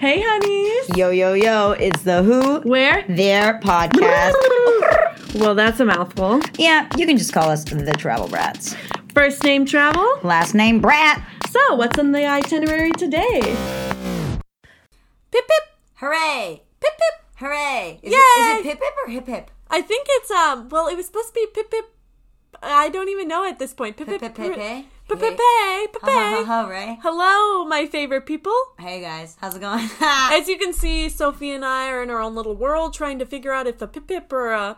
Hey, honeys. Yo, yo, yo, it's the Who, Where? Their podcast. Well, that's a mouthful. yeah, you can just call us the Travel Brats. First name travel. Last name Brat. So, what's on the itinerary today? Pip pip! Hooray! Pip pip! Hooray! Is, it, Yay! is it pip pip or hip hip? I think it's um. Well, it was supposed to be pip pip. I don't even know at this point. Pip Pip pip pip pip hey? Ha ha ha hooray! Hello, my favorite people. Hey guys, how's it going? As you can see, Sophie and I are in our own little world trying to figure out if a pip pip or a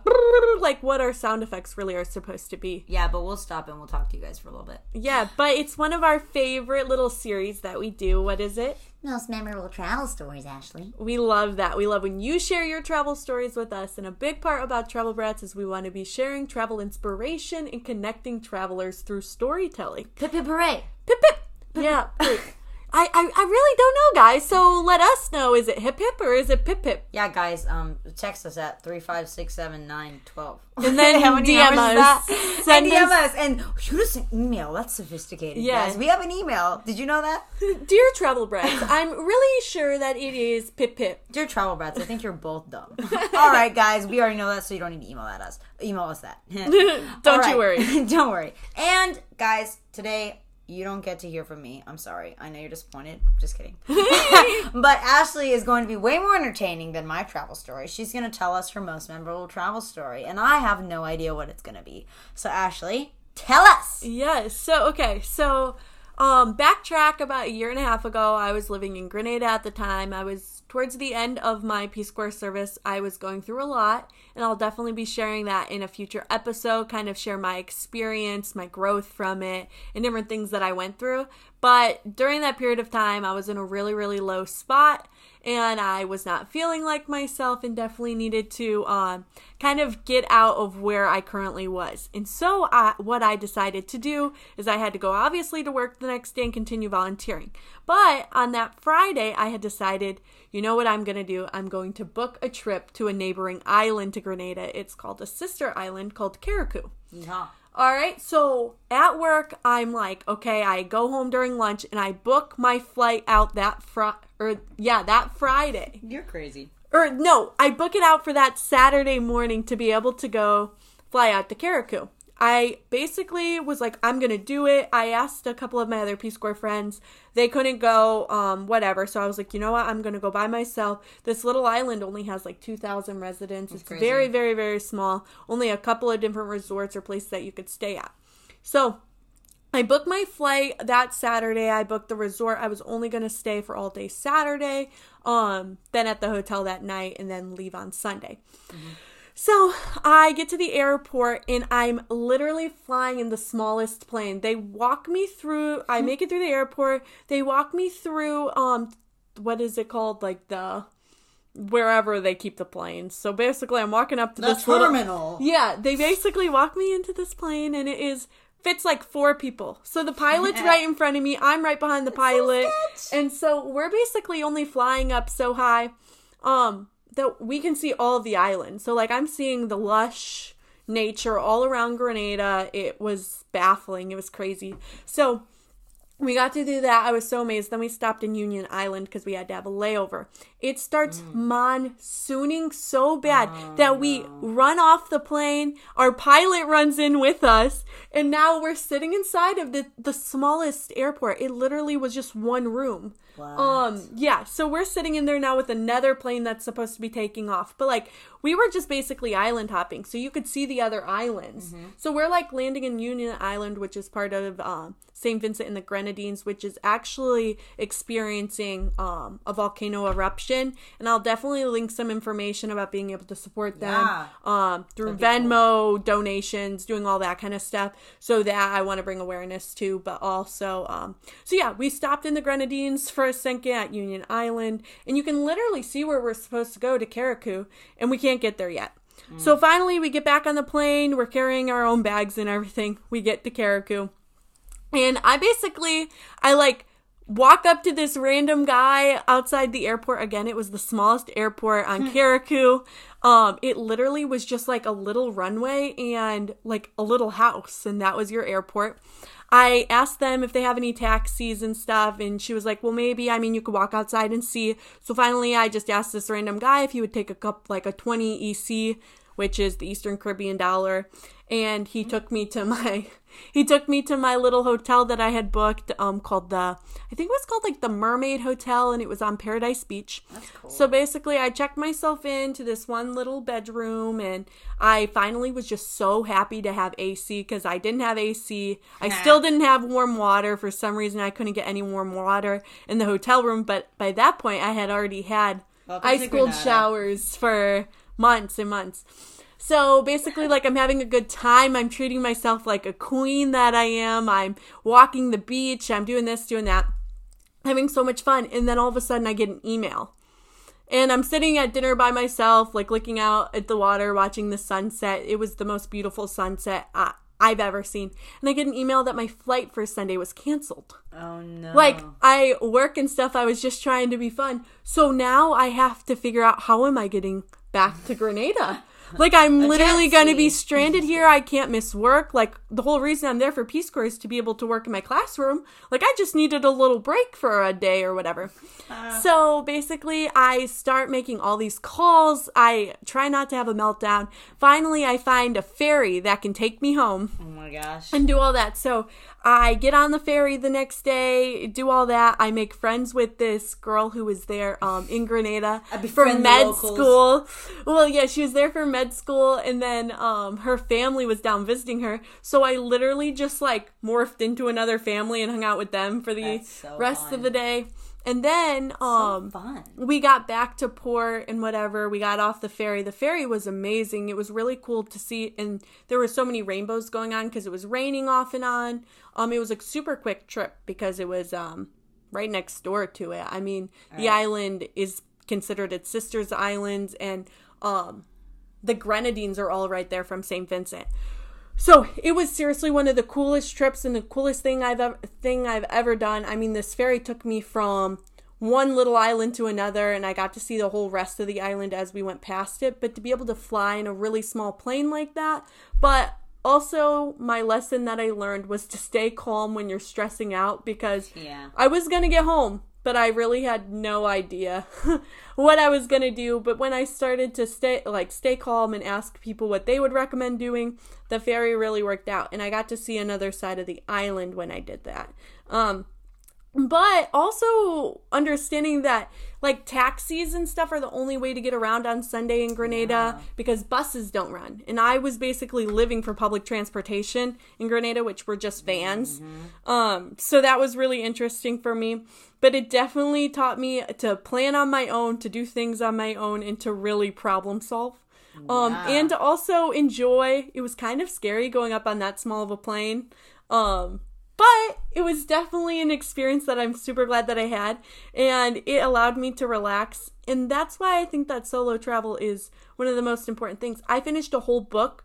like what our sound effects really are supposed to be. yeah, but we'll stop and we'll talk to you guys for a little bit. Yeah, but it's one of our favorite little series that we do. What is it? Most memorable travel stories, Ashley. We love that. We love when you share your travel stories with us. And a big part about Travel Brats is we want to be sharing travel inspiration and connecting travelers through storytelling. Pip pip hooray! Pip pip. Yeah. wait. I, I I really don't know, guys. So let us know. Is it hip hip or is it pip pip? Yeah, guys, um, text us at three five six seven nine twelve. And then How many DM us. Send and DM us- us and shoot us an email. That's sophisticated. Yeah. guys. we have an email. Did you know that? Dear Travel Brats, I'm really sure that it is pip pip. Dear travel brats, I think you're both dumb. All right, guys, we already know that, so you don't need to email at us. Email us that. Don't All you worry. don't worry. And guys, today you don't get to hear from me. I'm sorry. I know you're disappointed. Just kidding. but Ashley is going to be way more entertaining than my travel story. She's going to tell us her most memorable travel story, and I have no idea what it's going to be. So Ashley, tell us. Yes. So okay. So um backtrack about a year and a half ago, I was living in Grenada at the time. I was towards the end of my Peace Corps service. I was going through a lot, and I'll definitely be sharing that in a future episode, kind of share my experience, my growth from it, and different things that I went through. But during that period of time, I was in a really, really low spot and I was not feeling like myself and definitely needed to um, kind of get out of where I currently was. And so, I, what I decided to do is I had to go obviously to work the next day and continue volunteering. But on that Friday, I had decided, you know what I'm going to do? I'm going to book a trip to a neighboring island to Grenada. It's called a sister island called Carriacou. Yeah. All right, so at work, I'm like, okay, I go home during lunch and I book my flight out that fr or yeah, that Friday. You're crazy. Or no, I book it out for that Saturday morning to be able to go fly out to Carriacou. I basically was like, I'm gonna do it. I asked a couple of my other Peace Corps friends. They couldn't go, um, whatever. So I was like, you know what? I'm gonna go by myself. This little island only has like 2,000 residents. it's crazy. very, very, very small. Only a couple of different resorts or places that you could stay at. So I booked my flight that Saturday. I booked the resort. I was only going to stay for all day Saturday, um, then at the hotel that night, and then leave on Sunday. So I get to the airport and I'm literally flying in the smallest plane. They walk me through. I make it through the airport. They walk me through. Um, what is it called? Like the wherever they keep the planes. So basically, I'm walking up to The this little- terminal. yeah, they basically walk me into this plane and it is fits like four people. So the pilot's right in front of me, I'm right behind the pilot. and so we're basically only flying up so high um that we can see all of the island. So like I'm seeing the lush nature all around Grenada. It was baffling. It was crazy. So we got to do that. I was so amazed. Then we stopped in Union Island because we had to have a layover. It starts mm. monsooning so bad oh, that we run off the plane. Our pilot runs in with us, and now we're sitting inside of the, the smallest airport. It literally was just one room. Um, yeah, so we're sitting in there now with another plane that's supposed to be taking off. But like we were just basically island hopping, so you could see the other islands. So we're like landing in Union Island, which is part of um, St. Vincent and the Grenadines, which is actually experiencing um, a volcano eruption. And I'll definitely link some information about being able to support them Yeah. um, through Venmo donations, doing all that kind of stuff. So that I want to bring awareness to, but also, um, so yeah, we stopped in the Grenadines for a second at Union Island, and you can literally see where we're supposed to go to Carriacou, and we can't get there yet. So finally, we get back on the plane. We're carrying our own bags and everything. We get to Carriacou. And I basically, I like walk up to this random guy outside the airport. Again, it was the smallest airport on Carriacou. Um, it literally was just like a little runway and like a little house, and that was your airport. I asked them if they have any taxis and stuff, and she was like, "Well, maybe. I mean, you could walk outside and see." So finally, I just asked this random guy if he would take a cup, like a twenty EC, which is the Eastern Caribbean dollar, and he took me to my he took me to my little hotel that I had booked um called the I think it was called like the Mermaid Hotel and it was on Paradise Beach. That's cool. So basically I checked myself into this one little bedroom and I finally was just so happy to have AC cuz I didn't have AC. I still didn't have warm water for some reason I couldn't get any warm water in the hotel room but by that point I had already had Welcome ice cold showers for months and months. So basically, like, I'm having a good time. I'm treating myself like a queen that I am. I'm walking the beach. I'm doing this, doing that. Having so much fun. And then all of a sudden, I get an email. And I'm sitting at dinner by myself, like, looking out at the water, watching the sunset. It was the most beautiful sunset uh, I've ever seen. And I get an email that my flight for Sunday was canceled. Oh no. Like I work and stuff, I was just trying to be fun. So now I have to figure out how am I getting back to Grenada? Like I'm literally going to be stranded here. I can't miss work. Like the whole reason I'm there for Peace Corps is to be able to work in my classroom. Like I just needed a little break for a day or whatever. so basically, I start making all these calls. I try not to have a meltdown. Finally, I find a ferry that can take me home oh my gosh. and do all that. So I get on the ferry the next day, do all that. I make friends with this girl who was there um, in Grenada for med school. Well, yeah, she was there for med school, and then um, her family was down visiting her. So I literally just like morphed into another family and hung out with them for the so rest fun. of the day. And then um, Fun. we got back to port and whatever. We got off the ferry. The ferry was amazing. It was really cool to see, and there were so many rainbows going on because it was raining off and on. Um, it was a super quick trip because it was um right next door to it. I mean, the island is considered its sister's islands, and um, the Grenadines are all right there from St. Vincent. So it was seriously one of the coolest trips and the coolest thing I've ever thing I've ever done. I mean, this ferry took me from one little island to another, and I got to see the whole rest of the island as we went past it. But to be able to fly in a really small plane like that, but also my lesson that I learned was to stay calm when you're stressing out because Yeah. I was gonna get home, but I really had no idea what I was gonna do. But when I started to stay like stay calm and ask people what they would recommend doing, the ferry really worked out, and I got to see another side of the island when I did that. Um, but also understanding that like taxis and stuff are the only way to get around on Sunday in Grenada because buses don't run. And I was basically living for public transportation in Grenada, which were just vans. Um, so that was really interesting for me. But it definitely taught me to plan on my own, to do things on my own, and to really problem solve. Um, Yeah. and to also enjoy. It was kind of scary going up on that small of a plane. Um, but it was definitely an experience that I'm super glad that I had, and it allowed me to relax. And that's why I think that solo travel is one of the most important things. I finished a whole book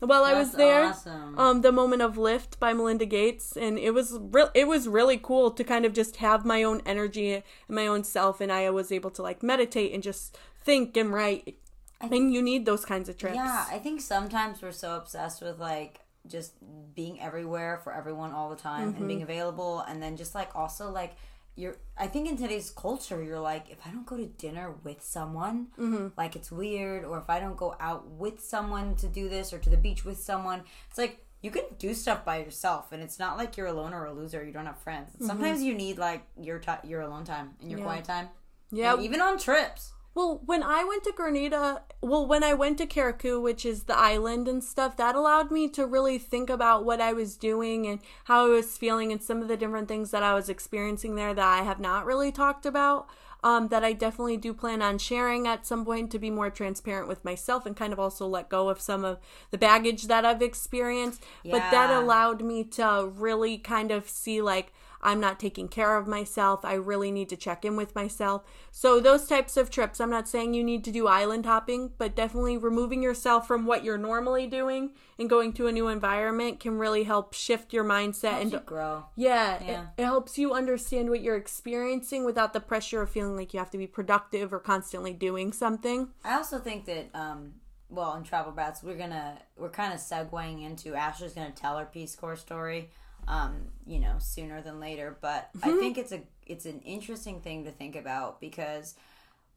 while I was there. awesome. Um, the Moment of Lift by Melinda Gates, and it was real. It was really cool to kind of just have my own energy and my own self, and I was able to like meditate and just think and write. And you need those kinds of trips. Yeah, I think sometimes we're so obsessed with like just being everywhere for everyone all the time and Mm-hmm. being available and then just like also like you're I think in today's culture you're like if I don't go to dinner with someone Mm-hmm. like it's weird or if I don't go out with someone to do this or to the beach with someone it's like you can do stuff by yourself and it's not like you're alone or a loser you don't have friends Mm-hmm. sometimes you need like your ti your alone time and your quiet time Yeah. And even on trips Well, when I went to Grenada, well, when I went to Carriacou, which is the island and stuff, that allowed me to really think about what I was doing and how I was feeling and some of the different things that I was experiencing there that I have not really talked about. Um, that I definitely do plan on sharing at some point to be more transparent with myself and kind of also let go of some of the baggage that I've experienced. Yeah. But that allowed me to really kind of see like I'm not taking care of myself. I really need to check in with myself. So, those types of trips, I'm not saying you need to do island hopping, but definitely removing yourself from what you're normally doing and going to a new environment can really help shift your mindset and to grow. yeah, Yeah. It, it helps you understand what you're experiencing without the pressure of feeling like you have to be productive or constantly doing something. I also think that um well in travel brats we're gonna we're kind of segueing into Ashley's gonna tell her Peace Corps story um you know sooner than later. But I think it's a it's an interesting thing to think about because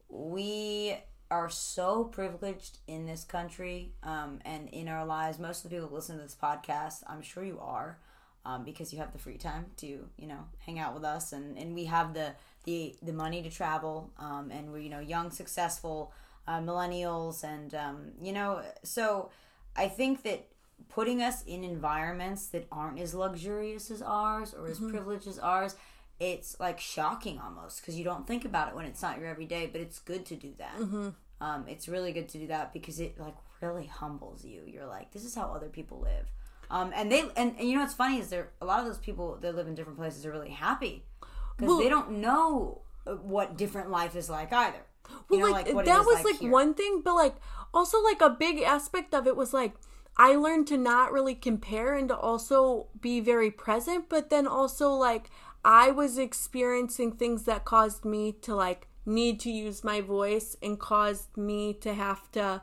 we are so privileged in this country um, and in our lives. Most of the people that listen to this podcast I'm sure you are um, because you have the free time to you know hang out with us. And, and we have the the the money to travel um, and we're you know young successful uh, millennials. And um, you know so i think that putting us in environments that aren't as luxurious as ours or as privileged as ours it's like shocking almost because you don't think about it when it's not your everyday but it's good to do that. Um, it's really good to do that because it like really humbles you. You're like this is how other people live. Um, and they and, and you know what's funny is there a lot of those people that live in different places are really happy because they don't know uh, what different life is like either. You know, well, like, what it that was like here. one thing, but like also like a big aspect of it was like I learned to not really compare and to also be very present, but then also like I was experiencing things that caused me to like need to use my voice and caused me to have to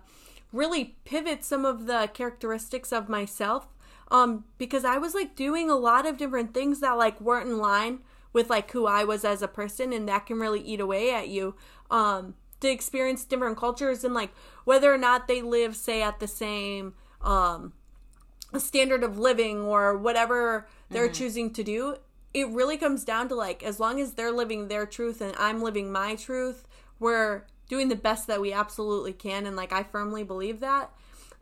really pivot some of the characteristics of myself um because I was like doing a lot of different things that like weren't in line with like who I was as a person and that can really eat away at you um to experience different cultures and like whether or not they live say at the same um a standard of living or whatever they're choosing to do it really comes down to like as long as they're living their truth and I'm living my truth we're doing the best that we absolutely can and like I firmly believe that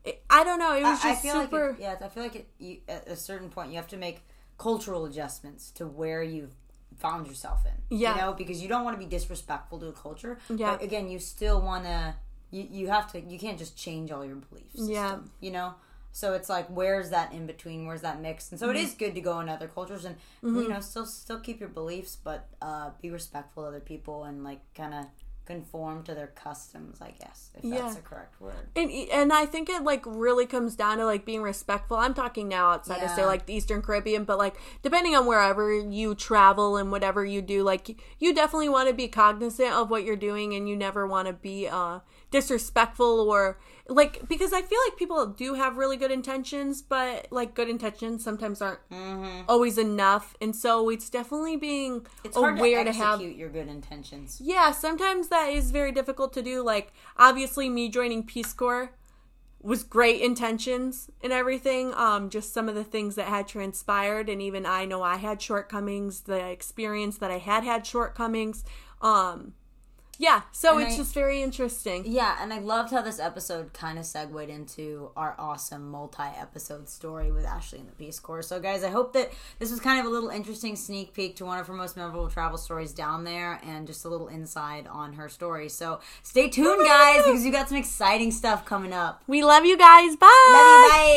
it, I don't know it was I, I just feel super like it, yeah, I feel like it, you, at a certain point you have to make cultural adjustments to where you've found yourself in. Yeah. you know, because you don't want to be disrespectful to a culture. Yeah. but again, you still want to. You, you have to. You can't just change all your beliefs. Yeah. you know. So it's like, where's that in between? Where's that mix? And so Mm-hmm. it is good to go in other cultures and you know still still keep your beliefs, but uh, be respectful of other people and like kind of conform to their customs. I guess if Yeah. that's the correct word. And and I think it like really comes down to like being respectful. I'm talking now outside of say like the Eastern Caribbean, but like depending on wherever you travel and whatever you do, like you definitely want to be cognizant of what you're doing and you never want to be uh disrespectful or like because I feel like people do have really good intentions, but like good intentions sometimes aren't always enough. And so it's definitely being Mm-hmm. It's hard aware to to, have your good intentions. yeah, sometimes that is very difficult to do. Like, obviously, me joining Peace Corps was great intentions and everything. Um, just some of the things that had transpired, and even I know I had shortcomings. The experience that I had had shortcomings. Um, yeah, so And it's I- just very interesting. Yeah, and I loved how this episode kind of segued into our awesome multi-episode story with Ashley and the Peace Corps. So, guys, I hope that this was kind of a little interesting sneak peek to one of her most memorable travel stories down there, and just a little inside on her story. So, stay tuned, oh guys, because you got some exciting stuff coming up. We love you guys. Bye. Love you, bye.